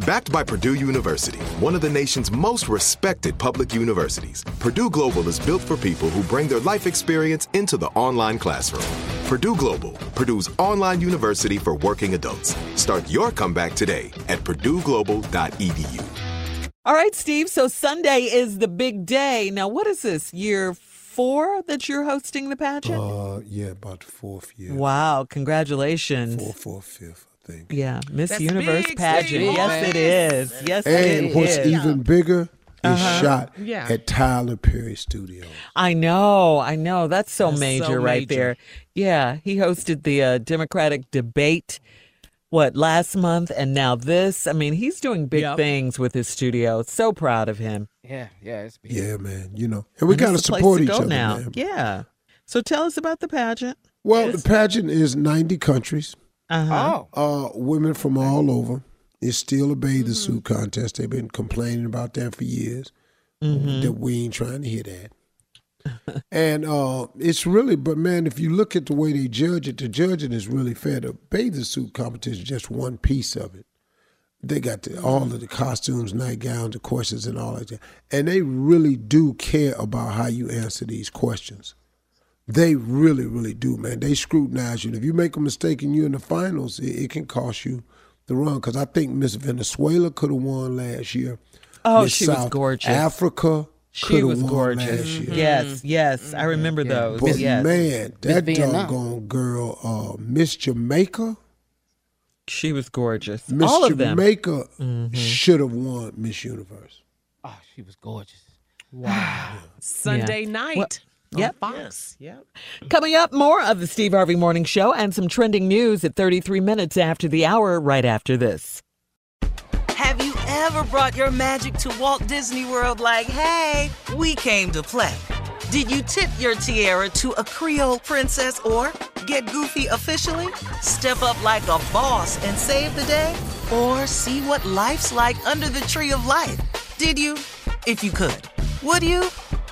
Backed by Purdue University, one of the nation's most respected public universities, Purdue Global is built for people who bring their life experience into the online classroom. Purdue Global, Purdue's online university for working adults. Start your comeback today at purdueglobal.edu. All right, Steve. So Sunday is the big day. Now, what is this, year four that you're hosting the pageant? Uh, yeah, about the fourth year. Wow, congratulations. Fourth or fifth, I think. Yeah, Miss That's Universe big, pageant. Steve. Yes, it is. Yes, And it what's is. even bigger is shot Yeah. at Tyler Perry Studios. I know, I know. That's so That's so major right major. there. Yeah, he hosted the uh, Democratic debate, what, last month, and now this. I mean, he's doing big Yep. things with his studio. So proud of him. Yeah, yeah, it's big. Yeah, man. You know, and we And got to it's the place support to each go other now. man. Yeah. So tell us about the pageant. Well, Yes. the pageant is 90 countries, Uh-huh. Oh, uh, women from all over. It's still a bathing suit contest. They've been complaining about that for years. That we ain't trying to hear that. and uh, it's really, but man, if you look at the way they judge it, the judging is really fair. The bathing suit competition is just one piece of it. They got the, all of the costumes, nightgowns, the questions, and all that. And they really do care about how you answer these questions. They really, really do, man. They scrutinize you. And if you make a mistake and you're in the finals, it, it can cost you the run. Because I think Miss Venezuela could have won last year. Oh, Miss she was gorgeous. Africa She could have was won gorgeous. last year. Yes, yes. I remember those. But yes. man, that Vietnam. doggone girl, uh, Miss Jamaica, She was gorgeous. Miss All of them. Jamaica Mm-hmm. should have won Miss Universe. oh, she was gorgeous. Wow. Sunday Yeah. night. Well, on yep. Fox. Yep. Coming up, more of the Steve Harvey Morning Show and some trending news at 33 minutes after the hour, right after this. Have you ever brought your magic to Walt Disney World like, hey, we came to play? Did you tip your tiara to a Creole princess or get goofy officially? Step up like a boss and save the day? Or see what life's like under the tree of life? Did you? If you could. Would you?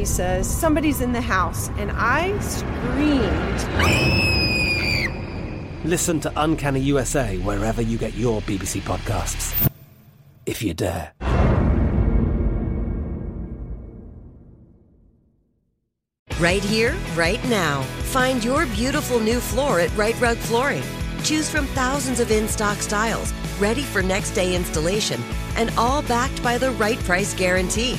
He says, Somebody's in the house, and I screamed. Listen to Uncanny USA wherever you get your BBC podcasts, if you dare. Right here, right now. Find your beautiful new floor at Rite Rug Flooring. Choose from thousands of in stock styles, ready for next day installation, and all backed by the right price guarantee.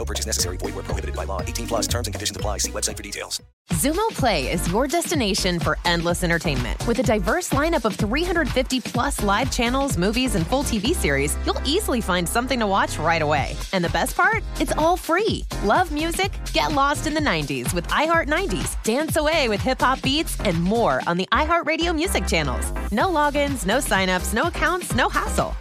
No purchase necessary. Void where prohibited by law. 18 plus terms and conditions apply. See website for details. Xumo Play is your destination for endless entertainment. With a diverse lineup of 350 plus live channels, movies, and full TV series, you'll easily find something to watch right away. And the best part? It's all free. Love music? Get lost in the 90s with iHeart 90s, dance away with hip hop beats, and more on the iHeartRadio music channels. No logins, no signups, no accounts, no hassle.